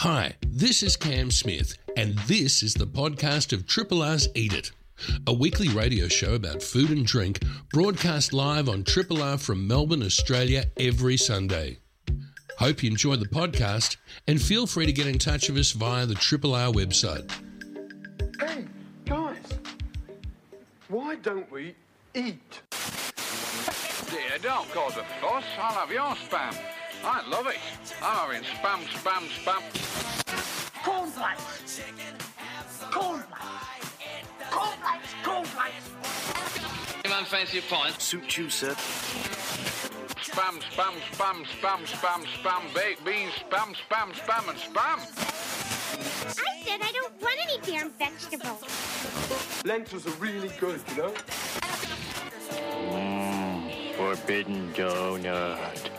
Hi, this is Cam Smith, and this is the podcast of Triple R's Eat It, a weekly radio show about food and drink broadcast live on Triple R from Melbourne, Australia every Sunday. Hope you enjoy the podcast and feel free to get in touch with us via the Triple R website. Hey, guys, why don't we eat? Dear, don't cause a fuss. I'll have your spam. I love it. I'm having spam, spam, spam. Cornflakes. Cornflakes. Cornflakes. Cornflakes. Anyone fancy a pint? Suit you, sir. Spam, spam, spam, spam, spam, spam, baked beans, spam, spam, spam, and spam. I said I don't want any damn vegetables. Lentils are really good, you know? Mmm, Forbidden donut.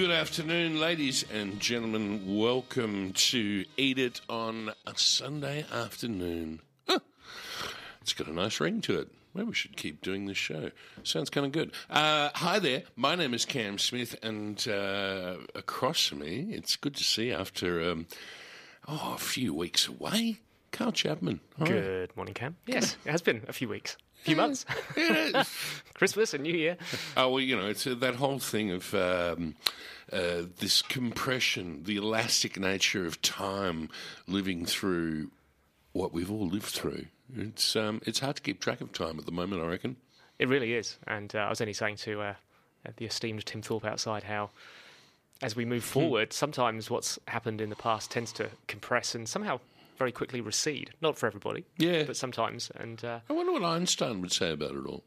Good afternoon, ladies and gentlemen. Welcome to Eat It on a Sunday afternoon. Huh. It's got a nice ring to it. Maybe we should keep doing this show. Sounds kind of good. Uh, hi there. My name is Cam Smith, and uh, across from me, it's good to see after um, oh, a few weeks away, Carl Chapman. Hi. Good morning, Cam. Yes, it has been a few weeks, a few months. Christmas and New Year. Oh well, you know, it's uh, that whole thing of um, uh, this compression, the elastic nature of time, living through what we've all lived through. It's um, it's hard to keep track of time at the moment. I reckon. It really is. And uh, I was only saying to uh, the esteemed Tim Thorpe outside how, as we move forward, sometimes what's happened in the past tends to compress and somehow very quickly recede. Not for everybody, Yeah. but sometimes. And uh, I wonder what Einstein would say about it all.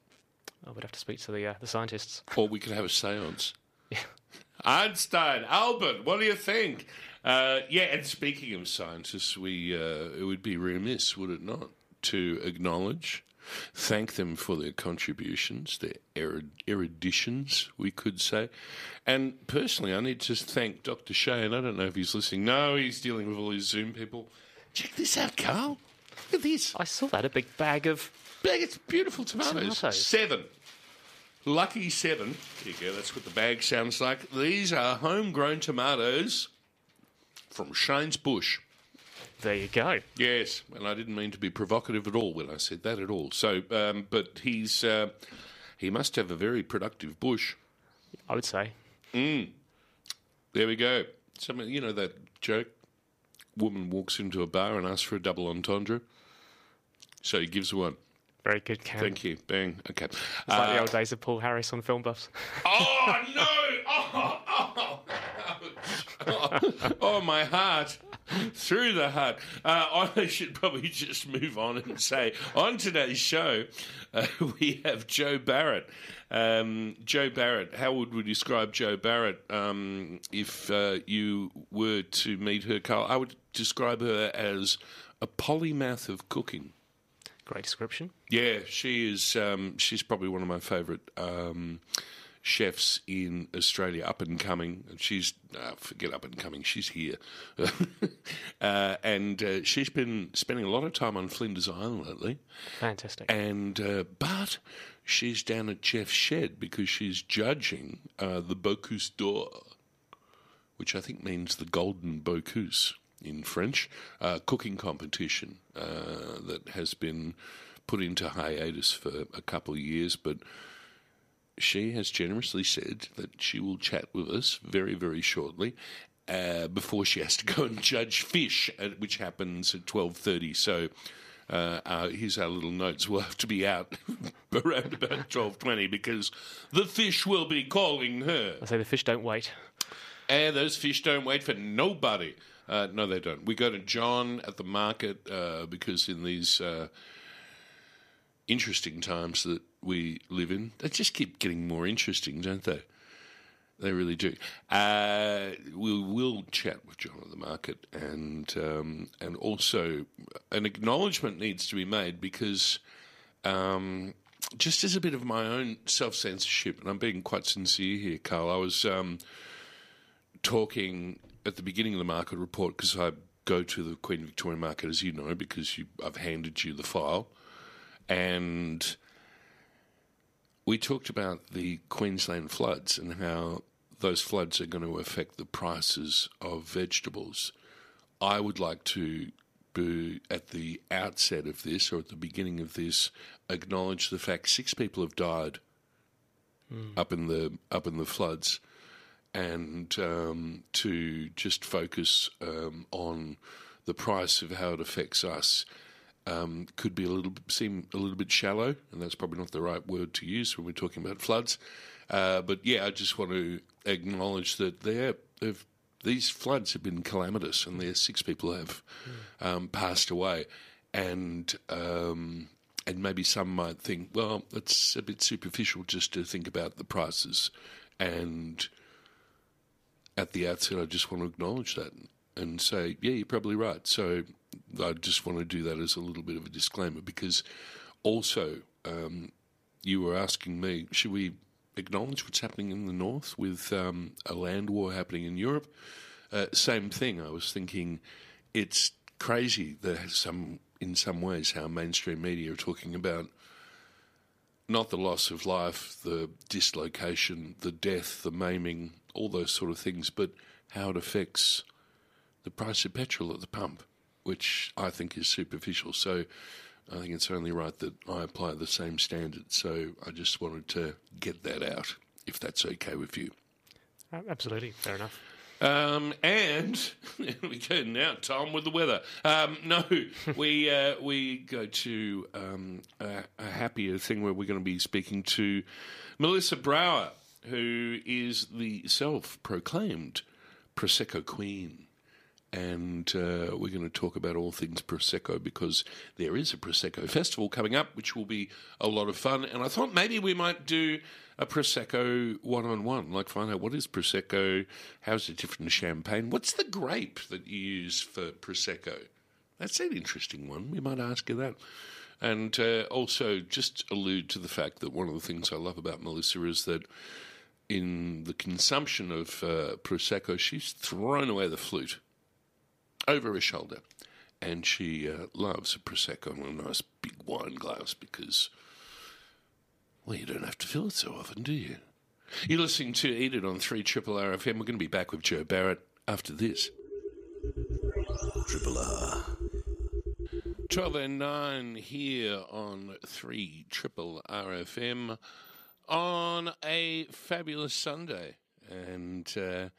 I would have to speak to the uh, the scientists. Or we could have a séance. Einstein, Albert, what do you think? Uh, yeah, and speaking of scientists, we uh, it would be remiss, would it not, to acknowledge, thank them for their contributions, their erud- eruditions, we could say. And personally, I need to thank Dr. Shane. I don't know if he's listening. No, he's dealing with all his Zoom people. Check this out, Carl. Look at this. I saw that a big bag of. Bag, it's beautiful tomatoes. Tomatoes. Seven. Lucky seven. Here you go. That's what the bag sounds like. These are homegrown tomatoes from Shane's Bush. There you go. Yes, and I didn't mean to be provocative at all when I said that at all. So, um, but he's uh, he must have a very productive bush. I would say. There we go. Some, you know that joke. Woman walks into a bar and asks for a double entendre. So he gives one. Very good, Cam. Thank you. Bang. Okay. It's like Uh, the old days of Paul Harris on Film Buffs. Oh no! Oh, oh, oh, oh, my heart. Through the heart. Uh, I should probably just move on and say on today's show, uh, we have Jo Barrett. Um, Jo Barrett, how would we describe Jo Barrett um, if uh, you were to meet her, Carl? I would describe her as a polymath of cooking. Great description. Yeah, she is. Um, she's probably one of my favourite um, chefs in Australia, up and coming. And she's uh, forget up and coming. She's here, uh, and uh, she's been spending a lot of time on Flinders Island lately. Fantastic. And uh, but she's down at Jeff's shed because she's judging uh, the Bocuse d'Or, which I think means the Golden Bocuse in French, uh, cooking competition uh, that has been put into hiatus for a couple of years, but. She has generously said that she will chat with us very, very shortly. uh, before she has to go and judge fish, uh, which happens at twelve thirty. So. Uh, here's our little notes. We'll have to be out around about twelve twenty because the fish will be calling her. I say the fish don't wait. And those fish don't wait for nobody. Uh, no, they don't. We go to John at the market uh, because in these uh, interesting times that we live in, they just keep getting more interesting, don't they? They really do. Uh, we will chat with John at the market, and um, and also an acknowledgement needs to be made because um, just as a bit of my own self censorship, and I'm being quite sincere here, Carl. I was um, talking at the beginning of the market report because I go to the Queen Victoria Market, as you know, because you, I've handed you the file, and we talked about the Queensland floods and how those floods are going to affect the prices of vegetables. I would like to be at the outset of this or at the beginning of this acknowledge the fact six people have died hmm. up in the up in the floods and um, to just focus um, on the price of how it affects us um, could be a little seem a little bit shallow, and that's probably not the right word to use when we're talking about floods. Uh, but yeah, I just want to acknowledge that there have these floods have been calamitous, and there six people have um, passed away, and um, and maybe some might think, well, it's a bit superficial just to think about the prices, and at the outset, I just want to acknowledge that and say, yeah, you're probably right. So I just want to do that as a little bit of a disclaimer because also um, you were asking me, should we acknowledge what's happening in the north with um, a land war happening in Europe? Uh, same thing. I was thinking it's crazy that some, in some ways, how mainstream media are talking about not the loss of life, the dislocation, the death, the maiming, all those sort of things, but how it affects the price of petrol at the pump, which I think is superficial. So I think it's only right that I apply the same standard. So I just wanted to get that out, if that's okay with you. Uh, Absolutely, fair enough. Um, and we go now, Tom, with the weather. Um, no, we uh, we go to um, a, a happier thing where we're going to be speaking to Melissa Brauer, who is the self-proclaimed prosecco queen. And uh, we're going to talk about all things prosecco because there is a prosecco festival coming up, which will be a lot of fun. And I thought maybe we might do a prosecco one-on-one, like find out what is prosecco, how's it different to champagne, what's the grape that you use for prosecco. That's an interesting one. We might ask you that. And uh, also just allude to the fact that one of the things I love about Melissa is that in the consumption of uh, prosecco, she's thrown away the flute over her shoulder, and she uh, loves a prosecco in a nice big wine glass because, well, you don't have to fill it so often, do you? You're listening to Eat It on three Triple R FM. We're going to be back with Jo Barrett after this. Triple R. 12 and 9 here on 3 Triple RFM on a fabulous Sunday. And, uh,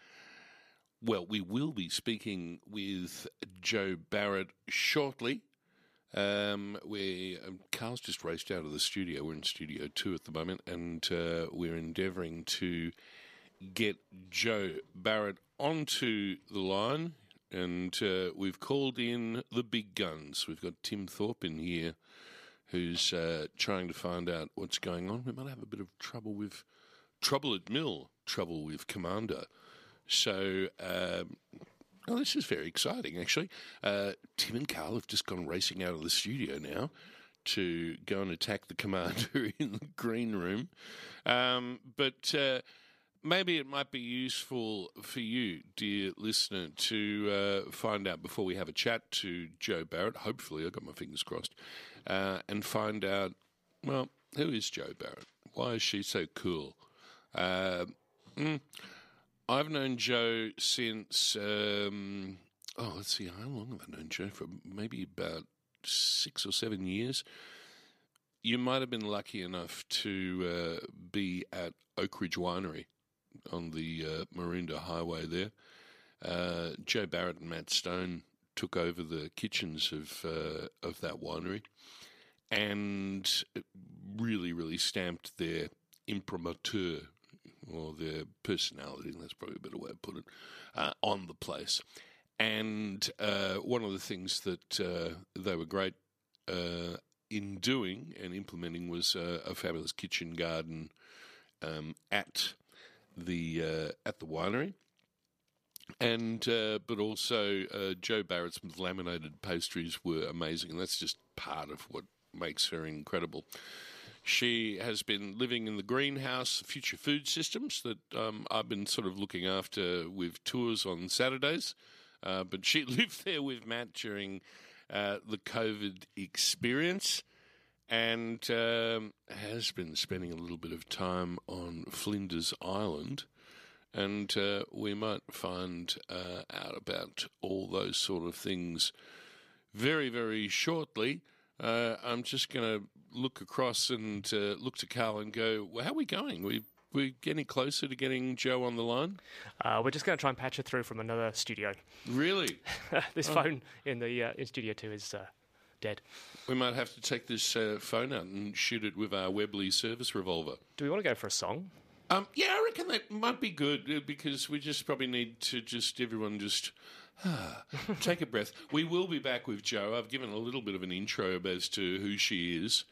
well, we will be speaking with Jo Barrett shortly. Um, we um, Carl's just raced out of the studio. We're in Studio Two at the moment, and uh, we're endeavouring to get Jo Barrett onto the line. And uh, we've called in the big guns. We've got Tim Thorpe in here, who's uh, trying to find out what's going on. We might have a bit of trouble with trouble at Mill, trouble with Commander. So, um, oh, this is very exciting, actually. Uh, Tim and Carl have just gone racing out of the studio now to go and attack the commander in the green room. Um, but uh, maybe it might be useful for you, dear listener, to uh, find out before we have a chat to Jo Barrett. Hopefully, I've got my fingers crossed, uh, and find out, well, who is Jo Barrett? Why is she so cool? Uh, mm, I've known Jo since, um, oh, let's see, how long have I known Jo? For maybe about six or seven years. You might have been lucky enough to uh, be at Oakridge Winery on the uh, Highway there. uh, Jo Barrett and Matt Stone took over the kitchens of uh, of that winery, and really, really stamped their imprimatur or their personality. That's probably a better way of putting it uh, on the place. And uh, one of the things that uh, they were great uh, in doing and implementing was a fabulous kitchen garden um, at the uh, at the winery, and uh, but also uh, Jo Barrett's laminated pastries were amazing, and that's just part of what makes her incredible. She has been living in the greenhouse, Future Food Systems, that um, I've been sort of looking after with tours on Saturdays. Uh, but she lived there with Matt during uh, the COVID experience and um, has been spending a little bit of time on Flinders Island. And uh, we might find uh, out about all those sort of things very, very shortly. Uh, I'm just going to look across and uh, look to Carl and go, well, how are we going? We we getting closer to getting Jo on the line? Uh, we're just going to try and patch her through from another studio. Really? this phone in the uh, in Studio Two is uh, dead. We might have to take this uh, phone out and shoot it with our Webley service revolver. Do we want to go for a song? Um, yeah, I reckon that might be good uh, because we just probably need to just everyone just ah, take a breath. We will be back with Jo. I've given a little bit of an intro as to who she is.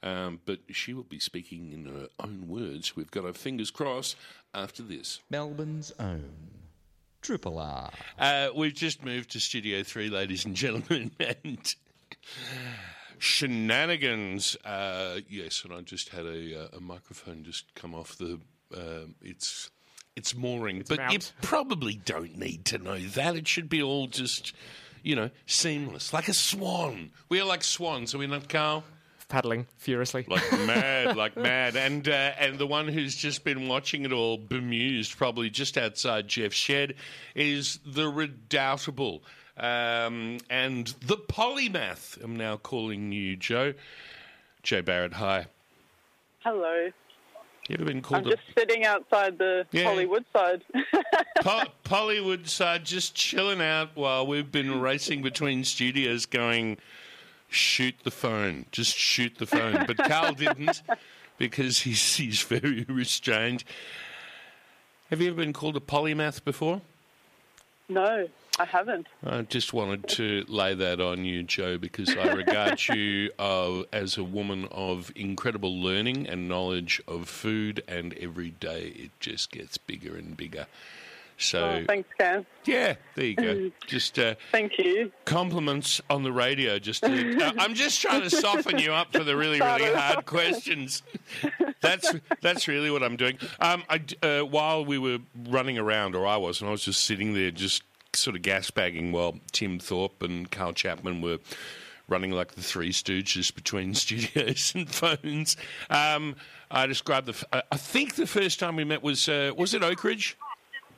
Um, but she will be speaking in her own words. We've got our fingers crossed after this. Melbourne's own Triple R. Uh, we've just moved to Studio 3, ladies and gentlemen, and shenanigans. Uh, yes, and I just had a, uh, a microphone just come off the. Um, it's it's mooring, but you probably don't need to know that. It should be all just, you know, seamless, like a swan. We are like swans, are we not, Carl? Paddling furiously. like mad, like mad, and uh, and the one who's just been watching it all bemused, probably just outside Jeff's shed, is the redoubtable um, and the polymath. I'm now calling you Jo. Jo Barrett, hi. Hello. You ever been called I'm just sitting outside the Yeah. Hollywood side. a po- Pollywood side, just chilling out while we've been racing between studios, going shoot the phone, just shoot the phone. But Carl didn't because he's he's very restrained. Have you ever been called a polymath before? no, I haven't. I just wanted to lay that on you, Jo, because I regard you uh, as a woman of incredible learning and knowledge of food, and every day it just gets bigger and bigger. So, Oh, thanks, Cam. yeah, there you go. Just uh, Thank you. compliments on the radio. Just, to, uh, I'm just trying to soften you up for the really, really hard questions. That's that's really what I'm doing. Um, I, uh, while we were running around, or I was, and I was just sitting there, just sort of gas bagging while Tim Thorpe and Carl Chapman were running like the Three Stooges between studios and phones. Um, I described the. f- I I think the first time we met was uh, was it Oakridge,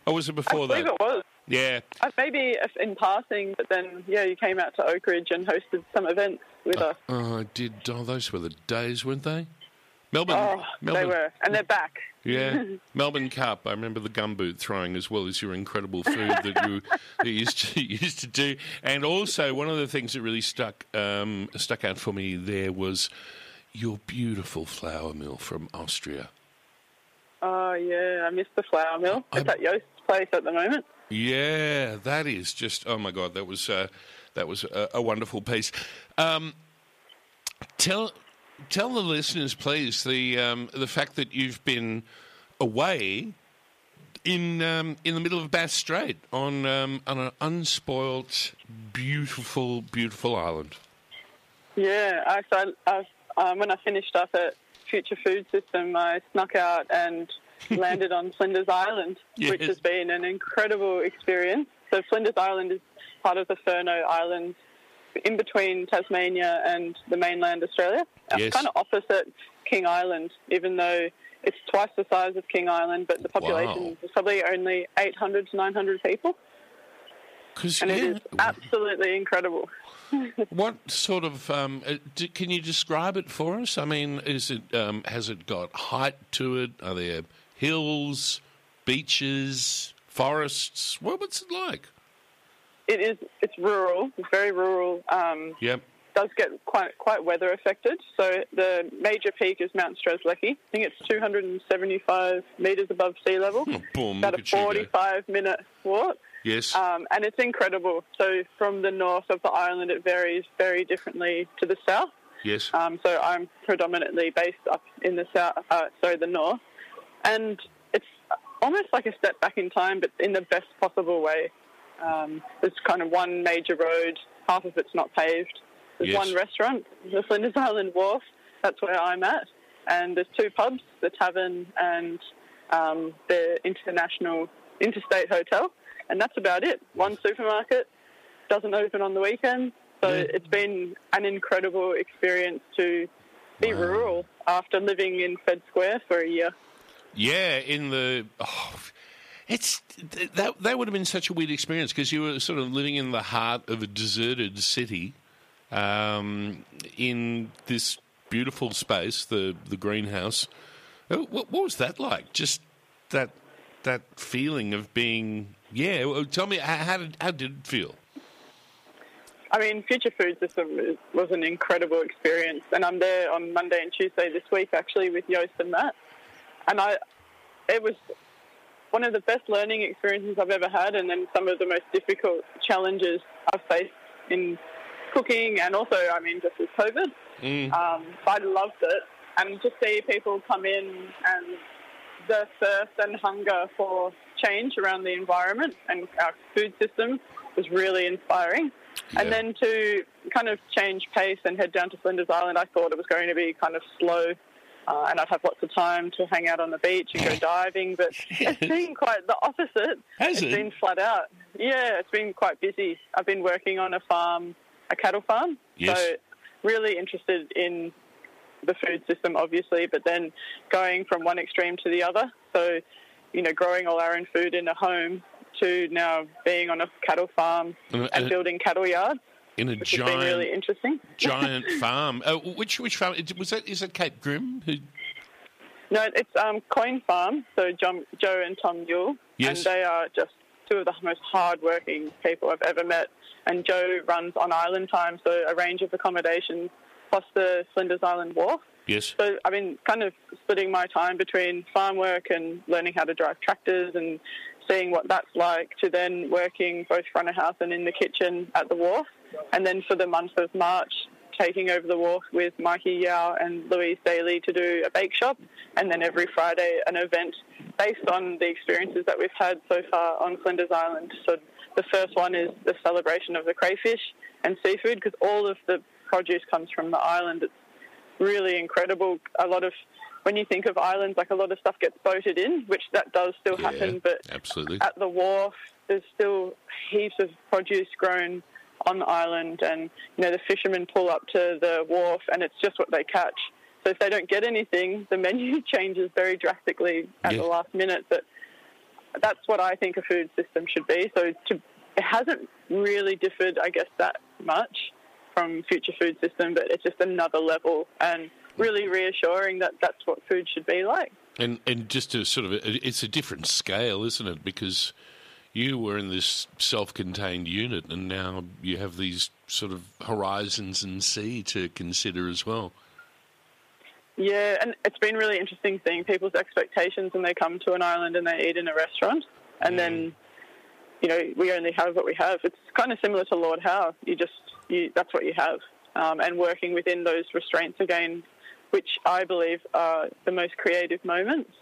or was it I before believe that? it was. Yeah. Uh, maybe in passing, but then, yeah, you came out to Oakridge and hosted some events with us. Oh, I did. Oh, those were the days, weren't they? Melbourne. Oh, Melbourne. they were. And they're back. Yeah, Melbourne Cup. I remember the gumboot throwing as well as your incredible food that you, that you used to used to do. And also, one of the things that really stuck um, stuck out for me there was your beautiful flour mill from Austria. Oh, yeah, I missed the flour mill. It's I'm- at Joost's place at the moment. Yeah, that is just oh my god, that was uh, that was a, a wonderful piece. Um, tell tell the listeners, please, the um, the fact that you've been away in um, in the middle of Bass Strait on um, on an unspoilt, beautiful, beautiful island. Yeah, I, so I, um, when I finished up at Future Food System, I snuck out and landed on Flinders Island, which has been an incredible experience. So Flinders Island is part of the Furneaux Islands, in between Tasmania and the mainland Australia. Yes. Kind of opposite King Island, even though it's twice the size of King Island, but the population Wow. is probably only 800 to 900 people. And it is absolutely incredible. What sort of um, uh, can you describe it for us? I mean, is it um, has it got height to it? Are there hills, beaches, forests. What, what's it like? It is. It's rural. It's very rural. Um, Yep. does get quite quite weather affected. So the major peak is Mount Strzelecki. I think it's 275 meters above sea level. Boom, About a at you 45 minute walk. Yes. Um, and it's incredible. So from the north of the island, it varies very differently to the south. yes. Um, so I'm predominantly based up in the south, uh, sorry, the north, and it's almost like a step back in time, but in the best possible way. Um, there's kind of one major road, half of it's not paved. There's Yes. one restaurant, the Flinders Island Wharf. That's where I'm at, and there's two pubs, the Tavern and um, the International Interstate Hotel, and that's about it. One supermarket doesn't open on the weekend. So Yeah. it's been an incredible experience to be rural after living in Fed Square for a year. Yeah, in the oh, it's that that would have been such a weird experience because you were sort of living in the heart of a deserted city, um, in this beautiful space, the the greenhouse. Uh, What, what was that like? Just that that feeling of being yeah. well, Tell me how, how did how did it feel? I mean, Future Food System was an incredible experience, and I'm there on Monday and Tuesday this week actually with Joost and Matt, and I, it was one of the best learning experiences I've ever had, and then some of the most difficult challenges I've faced in cooking, and also, I mean, just with COVID. Um, I loved it, and just see people come in and the thirst and hunger for change around the environment and our food system was really inspiring. Yeah. And then to kind of change pace and head down to Flinders Island, I thought it was going to be kind of slow. Uh, and I'd have lots of time to hang out on the beach and go diving, but it's been quite the opposite. Has it's it? been flat out. Yeah, it's been quite busy. I've been working on a farm, a cattle farm. Yes. So really interested in the food system, obviously, but then going from one extreme to the other. So, you know, growing all our own food in a home to now being on a cattle farm and and- building cattle yards, In a which been really interesting. giant farm. Uh, which which farm was that? Is that Kate Grimm? Who, No, it's um, Coin Farm. So John, Joe and Tom Yule, Yes. and they are just two of the most hardworking people I've ever met. And Joe runs on island time, so a range of accommodations plus the Flinders Island Wharf. yes. So I've been kind of splitting my time between farm work and learning how to drive tractors and seeing what that's like to then working both front of house and in the kitchen at the wharf. And then for the month of March, taking over the wharf with Mikey Yao and Louise Daly to do a bake shop. And then every Friday, an event based on the experiences that we've had so far on Flinders Island. So the first one is the celebration of the crayfish and seafood because all of the produce comes from the island. It's really incredible. A lot of when you think of islands, like a lot of stuff gets boated in, which that does still Yeah, happen. But absolutely. at the wharf, there's still heaps of produce grown on the island, and you know the fishermen pull up to the wharf, and it's just what they catch. So if they don't get anything, the menu changes very drastically at Yeah. the last minute. But that's what I think a food system should be. So to, it hasn't really differed, I guess, that much from future food system, but it's just another level and really reassuring that that's what food should be like. And and just to sort of, it's a different scale, isn't it? Because you were in this self-contained unit, and now you have these sort of horizons and sea to consider as well. Yeah, and it's been really interesting seeing people's expectations when they come to an island and they eat in a restaurant, and then you know we only have what we have. It's kind of similar to Lord Howe. You just you, that's what you have, um, and working within those restraints again, which I believe are the most creative moments.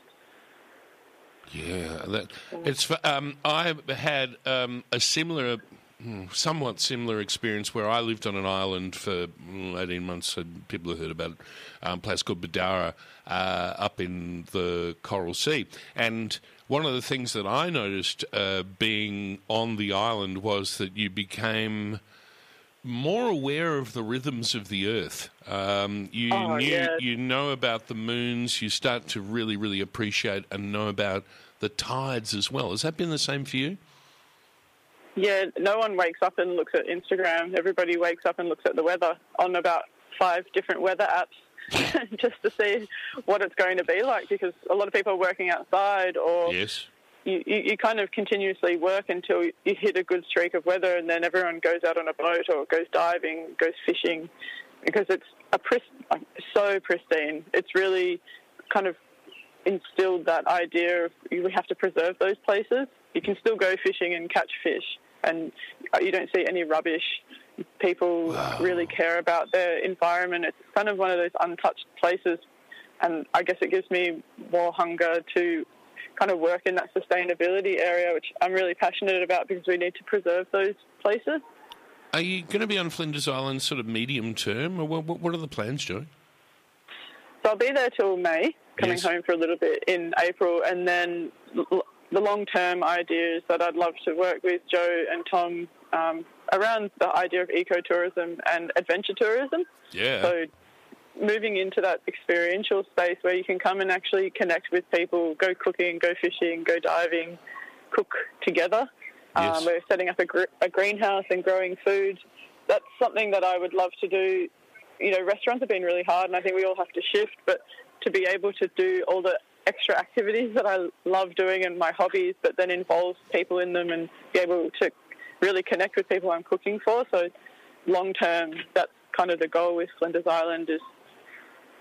Yeah, that it's. Um, I had um, a similar, hmm, somewhat similar experience where I lived on an island for mm, eighteen months. And people have heard about it, um, a place called Bedarra uh, up in the Coral Sea. And one of the things that I noticed uh, being on the island was that you became more aware of the rhythms of the earth. Um, you Oh, knew, yeah. you know about the moons. You start to really, really appreciate and know about the tides as well. Has that been the same for you? Yeah, no one wakes up and looks at Instagram. Everybody wakes up and looks at the weather on about five different weather apps just to see what it's going to be like because a lot of people are working outside or Yes. You, you, kind of continuously work until you hit a good streak of weather, and then everyone goes out on a boat or goes diving, goes fishing, because it's a so pristine. It's really kind of instilled that idea of we have to preserve those places. You can still go fishing and catch fish, and uh, you don't see any rubbish. People really care about their environment. It's kind of one of those untouched places, and I guess it gives me more hunger to kind of work in that sustainability area, which I'm really passionate about because we need to preserve those places. Are you going to be on Flinders Island sort of medium term, or what, are the plans, Jo? So I'll be there till May, coming Yes. home for a little bit in April, and then the long-term idea is that I'd love to work with Joe and Tom um, around the idea of ecotourism and adventure tourism. Yeah. So moving into that experiential space where you can come and actually connect with people, go cooking, go fishing, go diving, cook together. Yes. Um, we're setting up a, gr- a greenhouse and growing food. That's something that I would love to do. You know, restaurants have been really hard, and I think we all have to shift. But to be able to do all the extra activities that I love doing and my hobbies, but then involve people in them and be able to really connect with people I'm cooking for. So long term, that's kind of the goal with Flinders Island is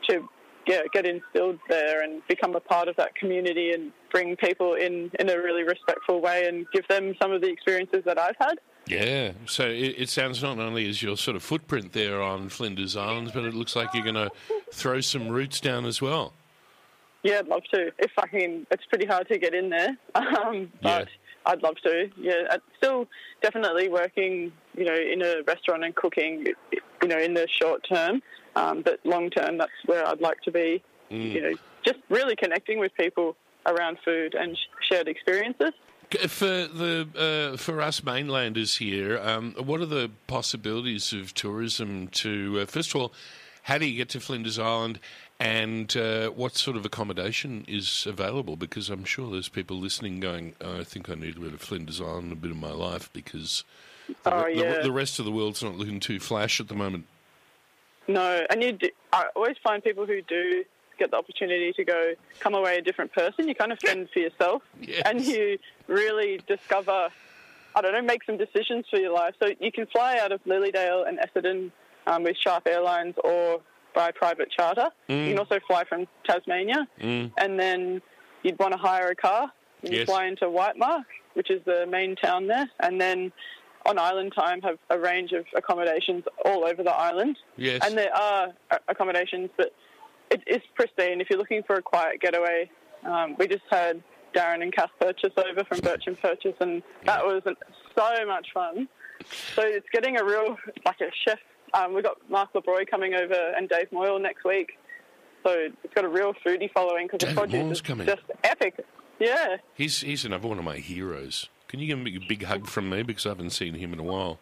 to yeah, get instilled there and become a part of that community and bring people in in a really respectful way and give them some of the experiences that I've had. Yeah, so it, it sounds not only is your sort of footprint there on Flinders Islands, but it looks like you're going to throw some roots down as well. Yeah, I'd love to. If I can, it's pretty hard to get in there, um, but I'd love to. Yeah, I'm still definitely working, you know, in a restaurant and cooking, you know, in the short term, um, but long term, that's where I'd like to be. You know, just really connecting with people around food and sh- shared experiences. For the uh, for us mainlanders here, um, what are the possibilities of tourism? To uh, first of all, how do you get to Flinders Island, and uh, what sort of accommodation is available? Because I'm sure there's people listening going, "I think I need a bit of Flinders Island, a bit of my life," because the, Oh, re- the- yeah. the rest of the world's not looking too flash at the moment. No, and you do, I always find people who do get the opportunity to go come away a different person. You kind of fend for yourself, Yes. and you really discover. I don't know, make some decisions for your life. So you can fly out of Lilydale and Essendon um, with Sharp Airlines or by private charter. You can also fly from Tasmania, and then you'd want to hire a car. And you Yes. fly into Whitemark, which is the main town there, and then on island time have a range of accommodations all over the island. Yes. And there are uh, accommodations, but it is pristine. If you're looking for a quiet getaway, um, we just had Darren and Cath Purchese over from Burch and Purchese, and that was so much fun. So it's getting a real, like a chef. Um, we've got Mark LaBrooy coming over and Dave Moyle next week. So it's got a real foodie following because the produce is coming. just epic. Yeah. He's he's another one of my heroes. Can you give him a big hug from me because I haven't seen him in a while.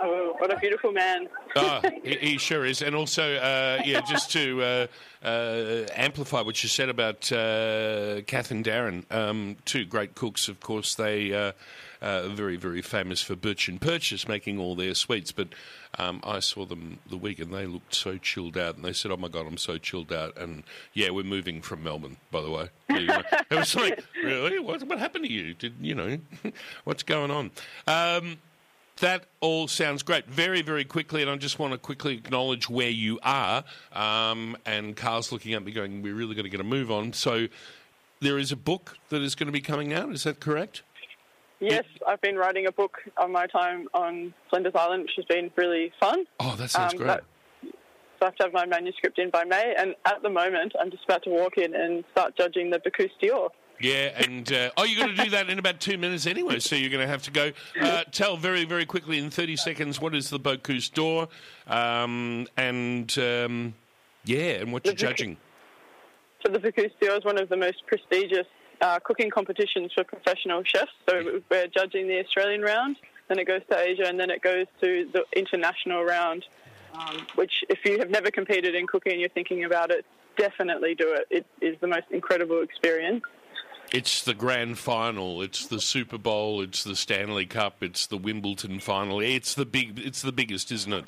Oh, what a beautiful man. Ah, he, he sure is. And also, uh, yeah, just to uh, uh, amplify what you said about uh, Kath and Darren, um, two great cooks, of course. They uh, very, very famous for Burch and Purchese making all their sweets. But um, I saw them the week and they looked so chilled out. And they said, Oh my God, I'm so chilled out. And yeah, we're moving from Melbourne, by the way. it was like, Really? What, what happened to you? Did you know? what's going on? Um, that all sounds great. Very, very quickly, and I just want to quickly acknowledge where you are. Um, and Carl's looking at me going, We're really going to get a move on. So there is a book that is going to be coming out. Is that correct? Yes, I've been writing a book on my time on Flinders Island, which has been really fun. Oh, that sounds Um, great. that- So I have to have my manuscript in by May, and at the moment, I'm just about to walk in and start judging the Bocuse d'Or. Yeah, and uh, oh, you're going to do that in about two minutes anyway, so you're going to have to go. Uh, tell very, very quickly in 30 seconds what is the Bocuse d'Or, um, and um, yeah, and what you're The judging. So the Bocuse d'Or is one of the most prestigious uh, cooking competitions for professional chefs. So we're judging the Australian round, then it goes to Asia, and then it goes to the international round. Um, which, if you have never competed in cooking and you're thinking about it, definitely do it. It is the most incredible experience. It's the grand final. It's the Super Bowl. It's the Stanley Cup. It's the Wimbledon final. It's the big. It's the biggest, isn't it?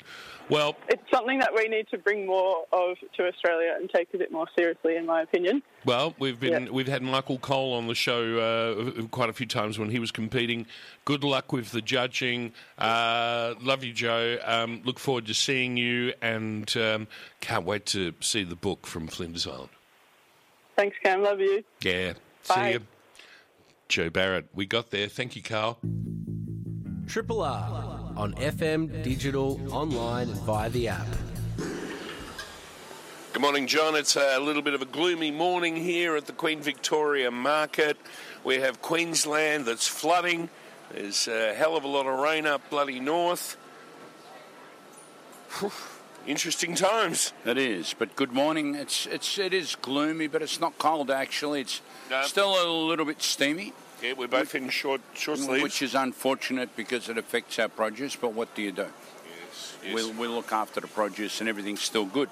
Well, It's something that we need to bring more of to Australia and take a bit more seriously, in my opinion. well, we've been Yeah. we've had Michael Cole on the show uh, quite a few times when he was competing. Good luck with the judging. Uh, love you, Jo. Um, look forward to seeing you, and um, can't wait to see the book from Flinders Island. Thanks, Cam. Love you. Yeah. Bye. See you. Jo Barrett. We got there. Thank you, Carl. Triple R on FM, digital, online, and via the app. Good morning, John. It's a little bit of a gloomy morning here at the Queen Victoria Market. We have Queensland that's flooding. There's a hell of a lot of rain up bloody north. Interesting times. It is, but good morning. It's it's it is gloomy, but it's not cold actually. It's No. still a little bit steamy, Yeah, we're both in short short sleeves. which is unfortunate because it affects our produce. But what do you do? yes, yes. We'll we look after the produce, and everything's still good.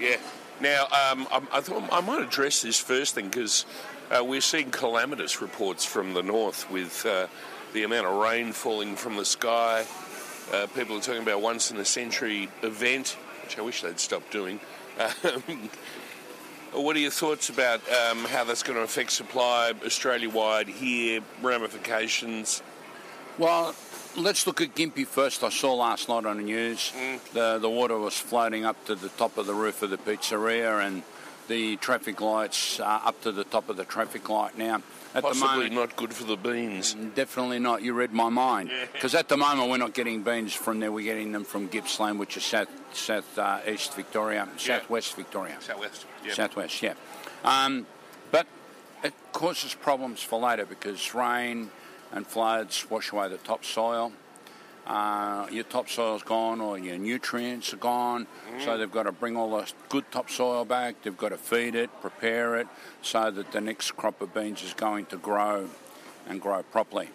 Yeah. Now, um, I, I thought I might address this first thing because uh, we're seeing calamitous reports from the north with uh, the amount of rain falling from the sky. Uh, people are talking about once in a century event, which I wish they'd stop doing. Um, what are your thoughts about um, how that's going to affect supply Australia wide here, ramifications? Well, let's look at Gympie first. I saw last night on the news the the water was floating up to the top of the roof of the pizzeria, and the traffic lights are up to the top of the traffic light now. At the Possibly moment, not good for the beans. Definitely not. You read my mind. Because at the moment we're not getting beans from there. We're getting them from Gippsland, which is south south uh, east Victoria, southwest Victoria, Southwest. Yeah. southwest. Yeah. Um, but it causes problems for later because rain and floods wash away the topsoil. Uh, your topsoil's gone or your nutrients are gone, so they've got to bring all the good topsoil back. They've got to feed it, prepare it, so that the next crop of beans is going to grow and grow properly.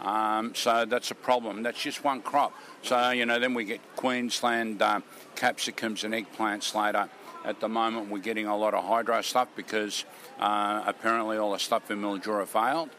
Um, so that's a problem. That's just one crop. So you know, then we get Queensland uh, capsicums and eggplants later. At the moment, we're getting a lot of hydro stuff because uh, apparently all the stuff in Mildura failed.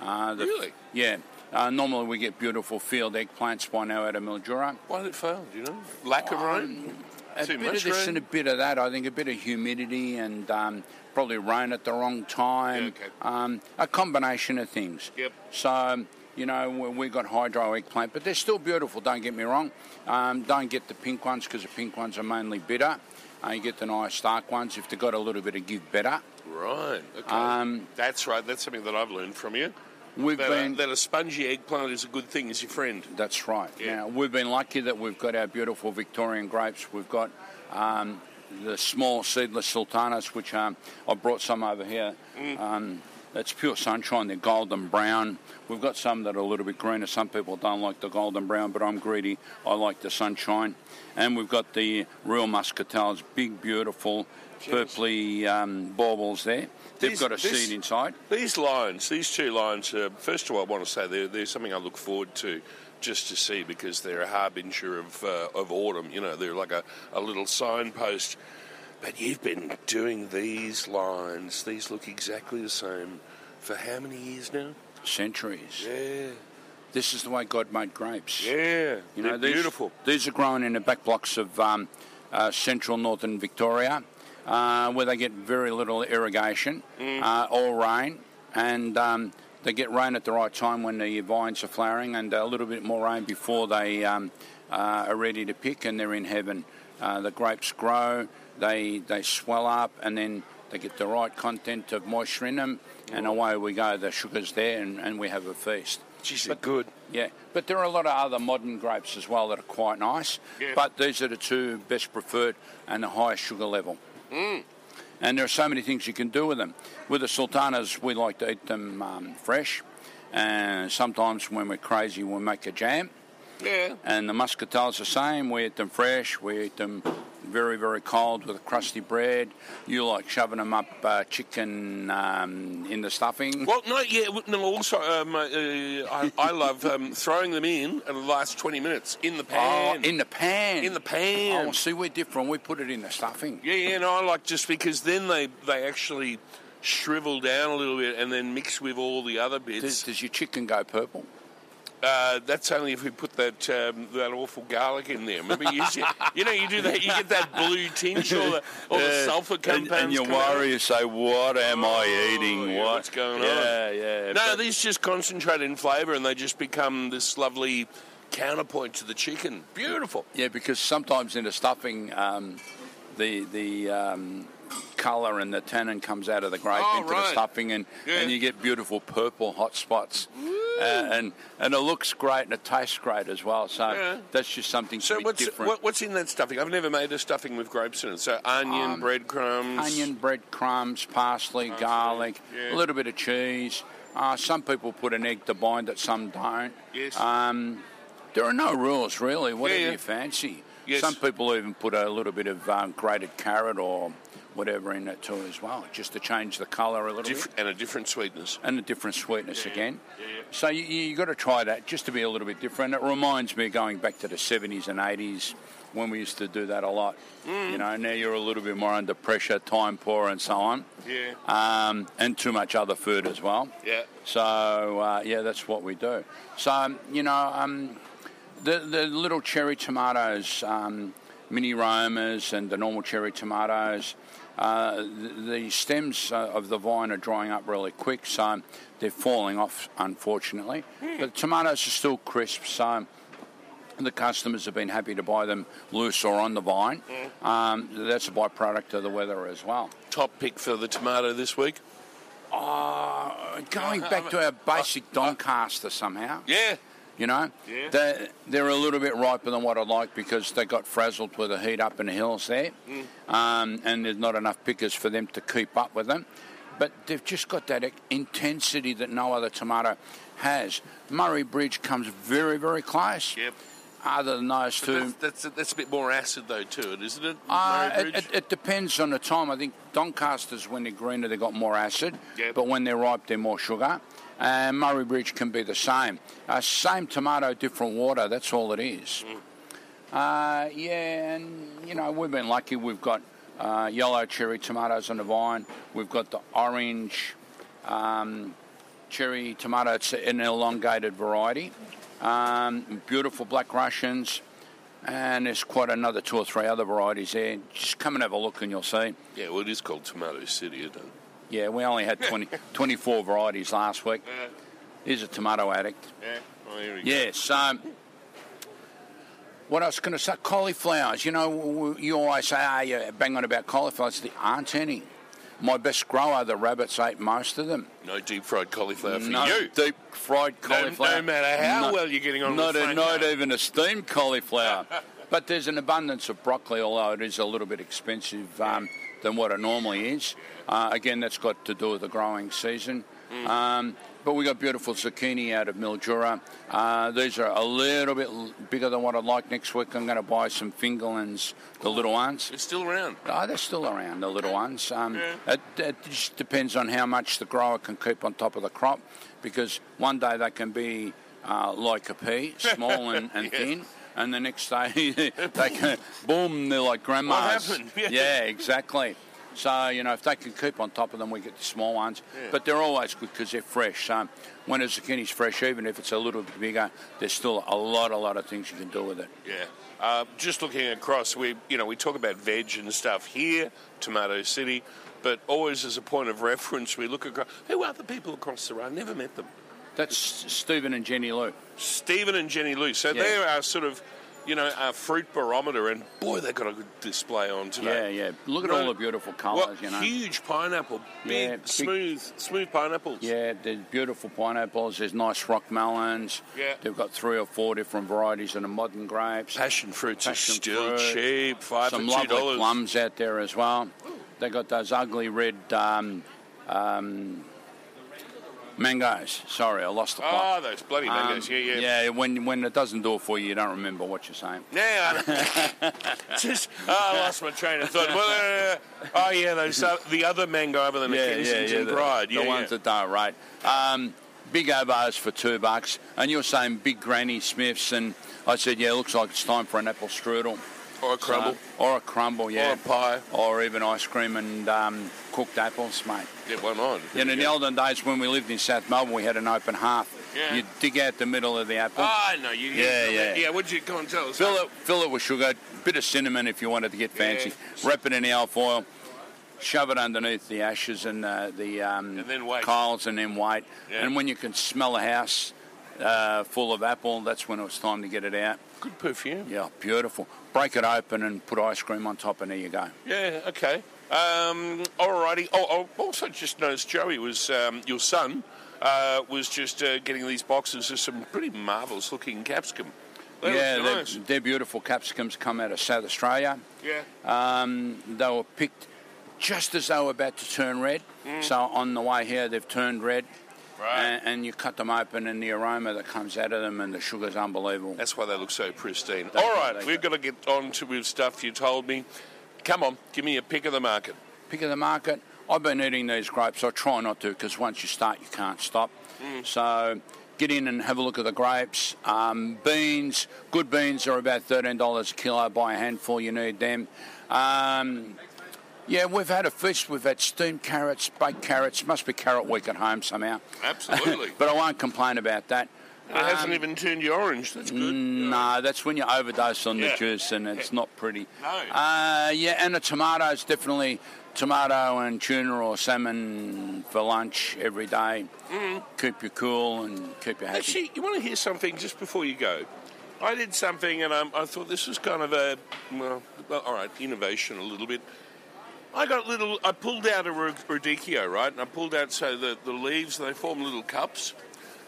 Uh, the- Really? Yeah. Uh, normally we get beautiful field eggplants by now out of Mildura. Why did it fail? Do you know? Lack of rain? A Too bit much of this rain? and a bit of that. I think a bit of humidity and um, probably rain at the wrong time. Yeah, okay. um, a combination of things. Yep. So, you know, we got hydro eggplant, but they're still beautiful, don't get me wrong. Um, don't get the pink ones because the pink ones are mainly bitter. Uh, you get the nice dark ones if they've got a little bit of give better. Right. Okay. Um, That's right. That's something that I've learned from you. We've that, been. a, that a spongy eggplant is a good thing as your friend. That's right. Yeah. Now, we've been lucky that we've got our beautiful Victorian grapes. We've got um, the small seedless sultanas, which um, I brought some over here. Um, it's pure sunshine. They're golden brown. We've got some that are a little bit greener. Some people don't like the golden brown, but I'm greedy. I like the sunshine. And we've got the real muscatels, big, beautiful, purpley um, baubles there. They've These- got a this- seed inside. These lines, these two lines, are, first of all, I want to say they're, they're something I look forward to just to see because they're a harbinger of, uh, of autumn. You know, they're like a, a little signpost. But you've been doing these lines, these look exactly the same for how many years now? Centuries. Yeah. This is the way God made grapes. Yeah. You know, these, beautiful. These are grown in the back blocks of um, uh, central northern Victoria, uh, where they get very little irrigation Mm. uh, or rain, and um, they get rain at the right time when the vines are flowering, and a little bit more rain before they um, uh, are ready to pick, and they're in heaven. Uh, the grapes grow, they they swell up, and then they get the right content of moisture in them, and away we go. The sugar's there, and, and we have a feast. Geez, they're good. Yeah, but there are a lot of other modern grapes as well that are quite nice. Yeah. But these are the two best preferred and the highest sugar level. Mm. And there are so many things you can do with them. With the sultanas, we like to eat them um, fresh. And sometimes when we're crazy, we make a jam. Yeah. And the muscatels the same. We eat them fresh. We eat them very, very cold with a crusty bread. You like shoving them up uh, chicken um, in the stuffing. Well, no, yeah, no. Also, um, uh, I, I love um, throwing them in at the last twenty minutes in the Oh, pan. in the pan. In the pan. Oh, see, we're different. We put it in the stuffing. Yeah, yeah, no, I like just because then they they actually shrivel down a little bit and then mix with all the other Does, bits. does your chicken go purple? Uh, that's only if we put that um, that awful garlic in there. Remember, you, you know, you do that, you get that blue tinge, all the, all the Yeah. sulfur compounds. and you out. worry, you say, "What am I Oh, eating? yeah, what? what's going on? Yeah, yeah. No, these just concentrate in flavour and they just become this lovely counterpoint to the chicken. Beautiful. Yeah, because sometimes in the stuffing, um, the the um, colour and the tannin comes out of the grape Oh, into the stuffing, and, Yeah. and you get beautiful purple hot spots. And and it looks great and it tastes great as well. So Yeah. that's just something So what's different. what, what's in that stuffing? I've never made a stuffing with grapes in it. So onion, Um, breadcrumbs, Onion, breadcrumbs, parsley, garlic, yeah. a little bit of cheese. Uh, some people put an egg to bind it, some don't. Yes. Um, there are no rules really. Whatever yeah. you fancy. Yes. Some people even put a little bit of um, grated carrot or whatever in it too as well, just to change the colour a little Diff- bit and a different sweetness. and a different sweetness again. yeah, yeah. So you, you got to try that just to be a little bit different. It reminds me of going back to the 70s and 80s when we used to do that a lot. Mm. You know, now you're a little bit more under pressure, time poor, and so on. Yeah. Um, and too much other food as well. Yeah. So uh, yeah, that's what we do. So um, you know, um, the the little cherry tomatoes, um, mini romas, and the normal cherry tomatoes. Uh, the, the stems uh, of the vine are drying up really quick, so they're falling off, unfortunately. But the tomatoes are still crisp, so the customers have been happy to buy them loose or on the vine. Um, that's a byproduct of the weather as well. Top pick for the tomato this week. Uh, going back to our basic Doncaster somehow. Yeah. You know, Yeah. they're, they're a little bit riper than what I'd like because they got frazzled with the heat up in the hills there, um, and there's not enough pickers for them to keep up with them. But they've just got that intensity that no other tomato has. Murray Bridge comes very, very close. Yep. Other than those But two, that's, that's that's a bit more acid though to it, isn't it? uh, it, it, it depends on the time. I think Doncasters, when they're greener, they've got more acid, Yep. but when they're ripe, they're more sugar. And Murray Bridge can be the same. Uh, same tomato, different water. That's all it is. Mm. Uh, yeah, and you know we've been lucky. We've got uh, yellow cherry tomatoes on the vine. We've got the orange um, cherry tomato. It's an elongated variety. Um, beautiful black Russians. And there's quite another two or three other varieties there. Just come and have a look and you'll see. yeah, well, it is called Tomato City, isn't it? Yeah, we only had 20, 24 varieties last week. Yeah. He's a tomato addict. Yeah. Oh, here we go. Yes. Um, what else can I say? Cauliflowers. You know, you always say, ah, you bang on about cauliflowers. There aren't any. My best grower, the rabbits ate most of them. No deep fried cauliflower for no you. deep fried cauliflower. no matter how No- well you're getting on not with a- not even a steamed cauliflower. but there's an abundance of broccoli, although it is a little bit expensive um, than what it normally is. Uh, again, that's got to do with the growing season. Mm. Um, but we got beautiful zucchini out of Mildura. Uh, these are a little bit l- bigger than what I'd like next week. I'm going to buy some fingerlings, the little ones. It's still around. Oh, they're still around, the little ones. Um, it, it just depends on how much the grower can keep on top of the crop, because one day they can be uh, like a pea, small and, and Yes. thin, and the next day they can, boom, they're like grandmas. What happened? Yeah. yeah, exactly. So, you know, if they can keep on top of them, we get the small ones. Yeah. But they're always good because they're fresh. So when a zucchini's fresh, even if it's a little bit bigger, there's still a lot, a lot of things you can do with it. Yeah. Uh, just looking across, we you know we talk about veg and stuff here, Tomato City, but always as a point of reference, we look across. Who are the people across the road? I've never met them. That's Stephen and Jenny Lou. Stephen and Jenny Lou. So Yeah. they're our sort of, you know, our fruit barometer, and boy, they've got a good display on today. Yeah, yeah. Look at No- all the beautiful colours, What you know. huge pineapple, big, Yeah, big- smooth, smooth pineapples. Yeah, there's beautiful pineapples. There's nice rock melons. Yeah. They've got three or four different varieties of the modern grapes. Passion fruits are still fruit. cheap, five Some lovely dollars. plums out there as well. They got those ugly red um, um, mangoes. Sorry, I lost the plot. Oh, those bloody mangoes! Um, yeah, yeah. Yeah, when when it doesn't do it for you, you don't remember what you're saying. Yeah, I- just oh, I lost my train of thought. Well, uh, oh yeah, those uh, the other mango over the Kensington the, Pride. the Yeah, ones yeah. that don't rate. Um, big ovos for two bucks, and you're saying big Granny Smiths, and I said, yeah, looks like it's time for an apple strudel. Or a crumble. So- or a crumble, yeah. Or a pie. Or even ice cream and um, cooked apples, mate. Yeah, why not? You know, in the olden days when we lived in South Melbourne, we had an open hearth. Yeah. You dig out the middle of the apple. Ah, no, you. Yeah, yeah. Yeah, what'd you go and tell us? Fill it, fill it with sugar, bit of cinnamon if you wanted to get fancy. Wrap it in the alfoil, shove it underneath the ashes and uh, the um, And then wait. coals, and then wait. Yeah. And when you can smell a house uh, full of apple, that's when it was time to get it out. Good perfume. Yeah, beautiful. Break it open and put ice cream on top, and there you go. Yeah, okay. Um, alrighty. Oh, I also just noticed Joey was um, your son uh, was just uh, getting these boxes of some pretty marvellous looking capsicum. They yeah, they're, nice. they're beautiful capsicums come out of South Australia. Yeah. Um, they were picked just as they were about to turn red. So on the way here, they've turned red. Mm. Right. And, and you cut them open, and the aroma that comes out of them and the sugar's unbelievable. That's why they look so pristine. That's All right, we've got to get on to with stuff you told me. Come on, give me a pick of the market. Pick of the market. I've been eating these grapes. I try not to because once you start, you can't stop. Mm. So get in and have a look at the grapes. Um, beans, good beans are about $13 a kilo. Buy a handful, you need them. Um, yeah, we've had a feast. We've had steamed carrots, baked carrots. Must be carrot week at home somehow. Absolutely. but I won't complain about that. It hasn't Um, even turned you orange. That's good. No, that's when you overdose on Yeah. the juice and it's not pretty. No. Uh, yeah, and the tomatoes definitely tomato and tuna or salmon for lunch every day. Mm. Keep you cool and keep you happy. Actually, you want to hear something just before you go? I did something, and um, I thought this was kind of a well, well, all right, innovation a little bit. I got little. I pulled out a ra- radicchio, right, and I pulled out so that the leaves they form little cups,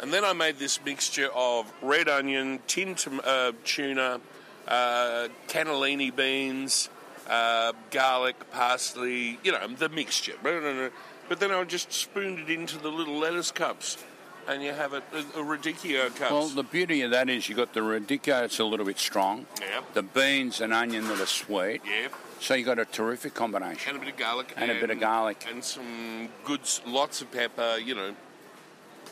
and then I made this mixture of red onion, tin tom- uh, tuna, uh, cannellini beans, uh, garlic, parsley. You know, the mixture. But then I just spooned it into the little lettuce cups, and you have a, a, a radicchio cups. well, the beauty of that is you've got the radicchio, it's a little bit strong. Yeah. The beans and onion that are sweet. Yeah. So you've got a terrific combination. and a bit of garlic And a bit of garlic. and some good lots of pepper you know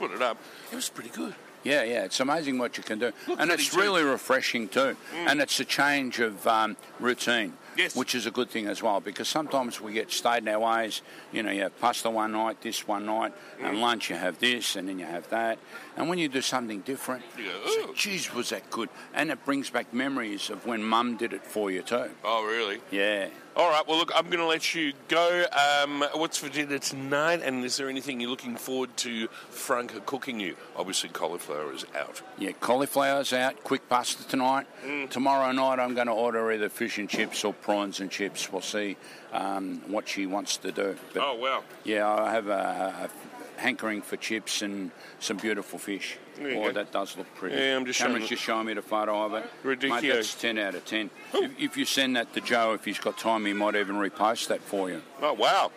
put it up it was pretty good Yeah, yeah, it's amazing what you can do, Look and it's too. really refreshing too. And it's a change of um, routine, Yes. which is a good thing as well. Because sometimes we get stayed in our ways. You know, you have pasta one night, this one night, and lunch you have this, and then you have that. And when you do something different, You go, geez, was that good? And it brings back memories of when Mum did it for you too. oh really Yeah. All right well look i'm going to let you go um, what's for dinner tonight and is there anything you're looking forward to franca cooking you obviously cauliflower is out Yeah, cauliflower's out. Quick pasta tonight. Tomorrow night, I'm going to order either fish and chips or prawns and chips. We'll see um, what she wants to do. But oh wow yeah, I have a, a hankering for chips and some beautiful fish. Oh, go. that does look pretty. Yeah, I'm just showing Cameron's it. just showing me the photo of it. Ridiculous. Mate, that's 10 out of 10. If, if you send that to Joe, if he's got time, he might even repost that for you. oh wow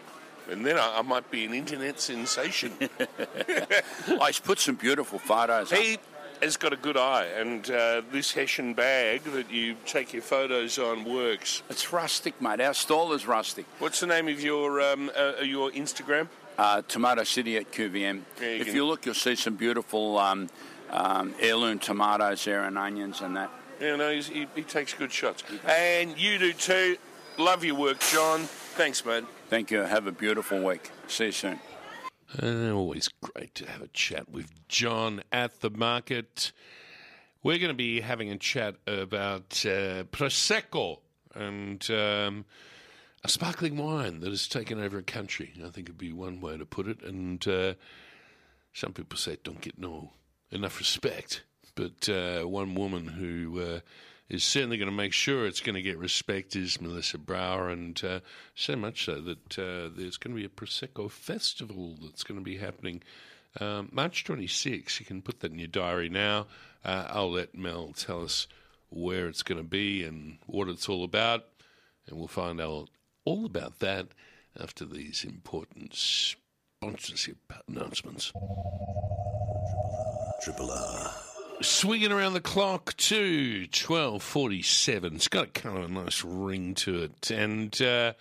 and then I, I might be an internet sensation oh, he's put some beautiful photos up. He has got a good eye, and uh, this Hessian bag that you take your photos on works. It's rustic, mate. Our stall is rustic. What's the name of your um, uh, your Instagram? Uh, Tomato City at QVM. Yeah, you if can- you look, you'll see some beautiful um, um, heirloom tomatoes there and onions and that. Yeah, no, he's, he, he takes good shots, and you do too. Love your work, John. Thanks, mate. Thank you. Have a beautiful week. See you soon. Uh, always great to have a chat with John at the market. We're going to be having a chat about uh, Prosecco and um, a sparkling wine that has taken over a country. I think would be one way to put it. And uh, some people say it don't get no enough respect, but uh, one woman who uh, is certainly going to make sure it's going to get respect is Melissa Brauer, and uh, so much so that uh, there's going to be a Prosecco festival that's going to be happening um, March 26. You can put that in your diary now. Uh, I'll let Mel tell us where it's going to be and what it's all about, and we'll find out all about that after these important sponsorship announcements. Triple R. Swinging around the clock to twelve forty-seven. It's got a kind of a nice ring to it, and uh,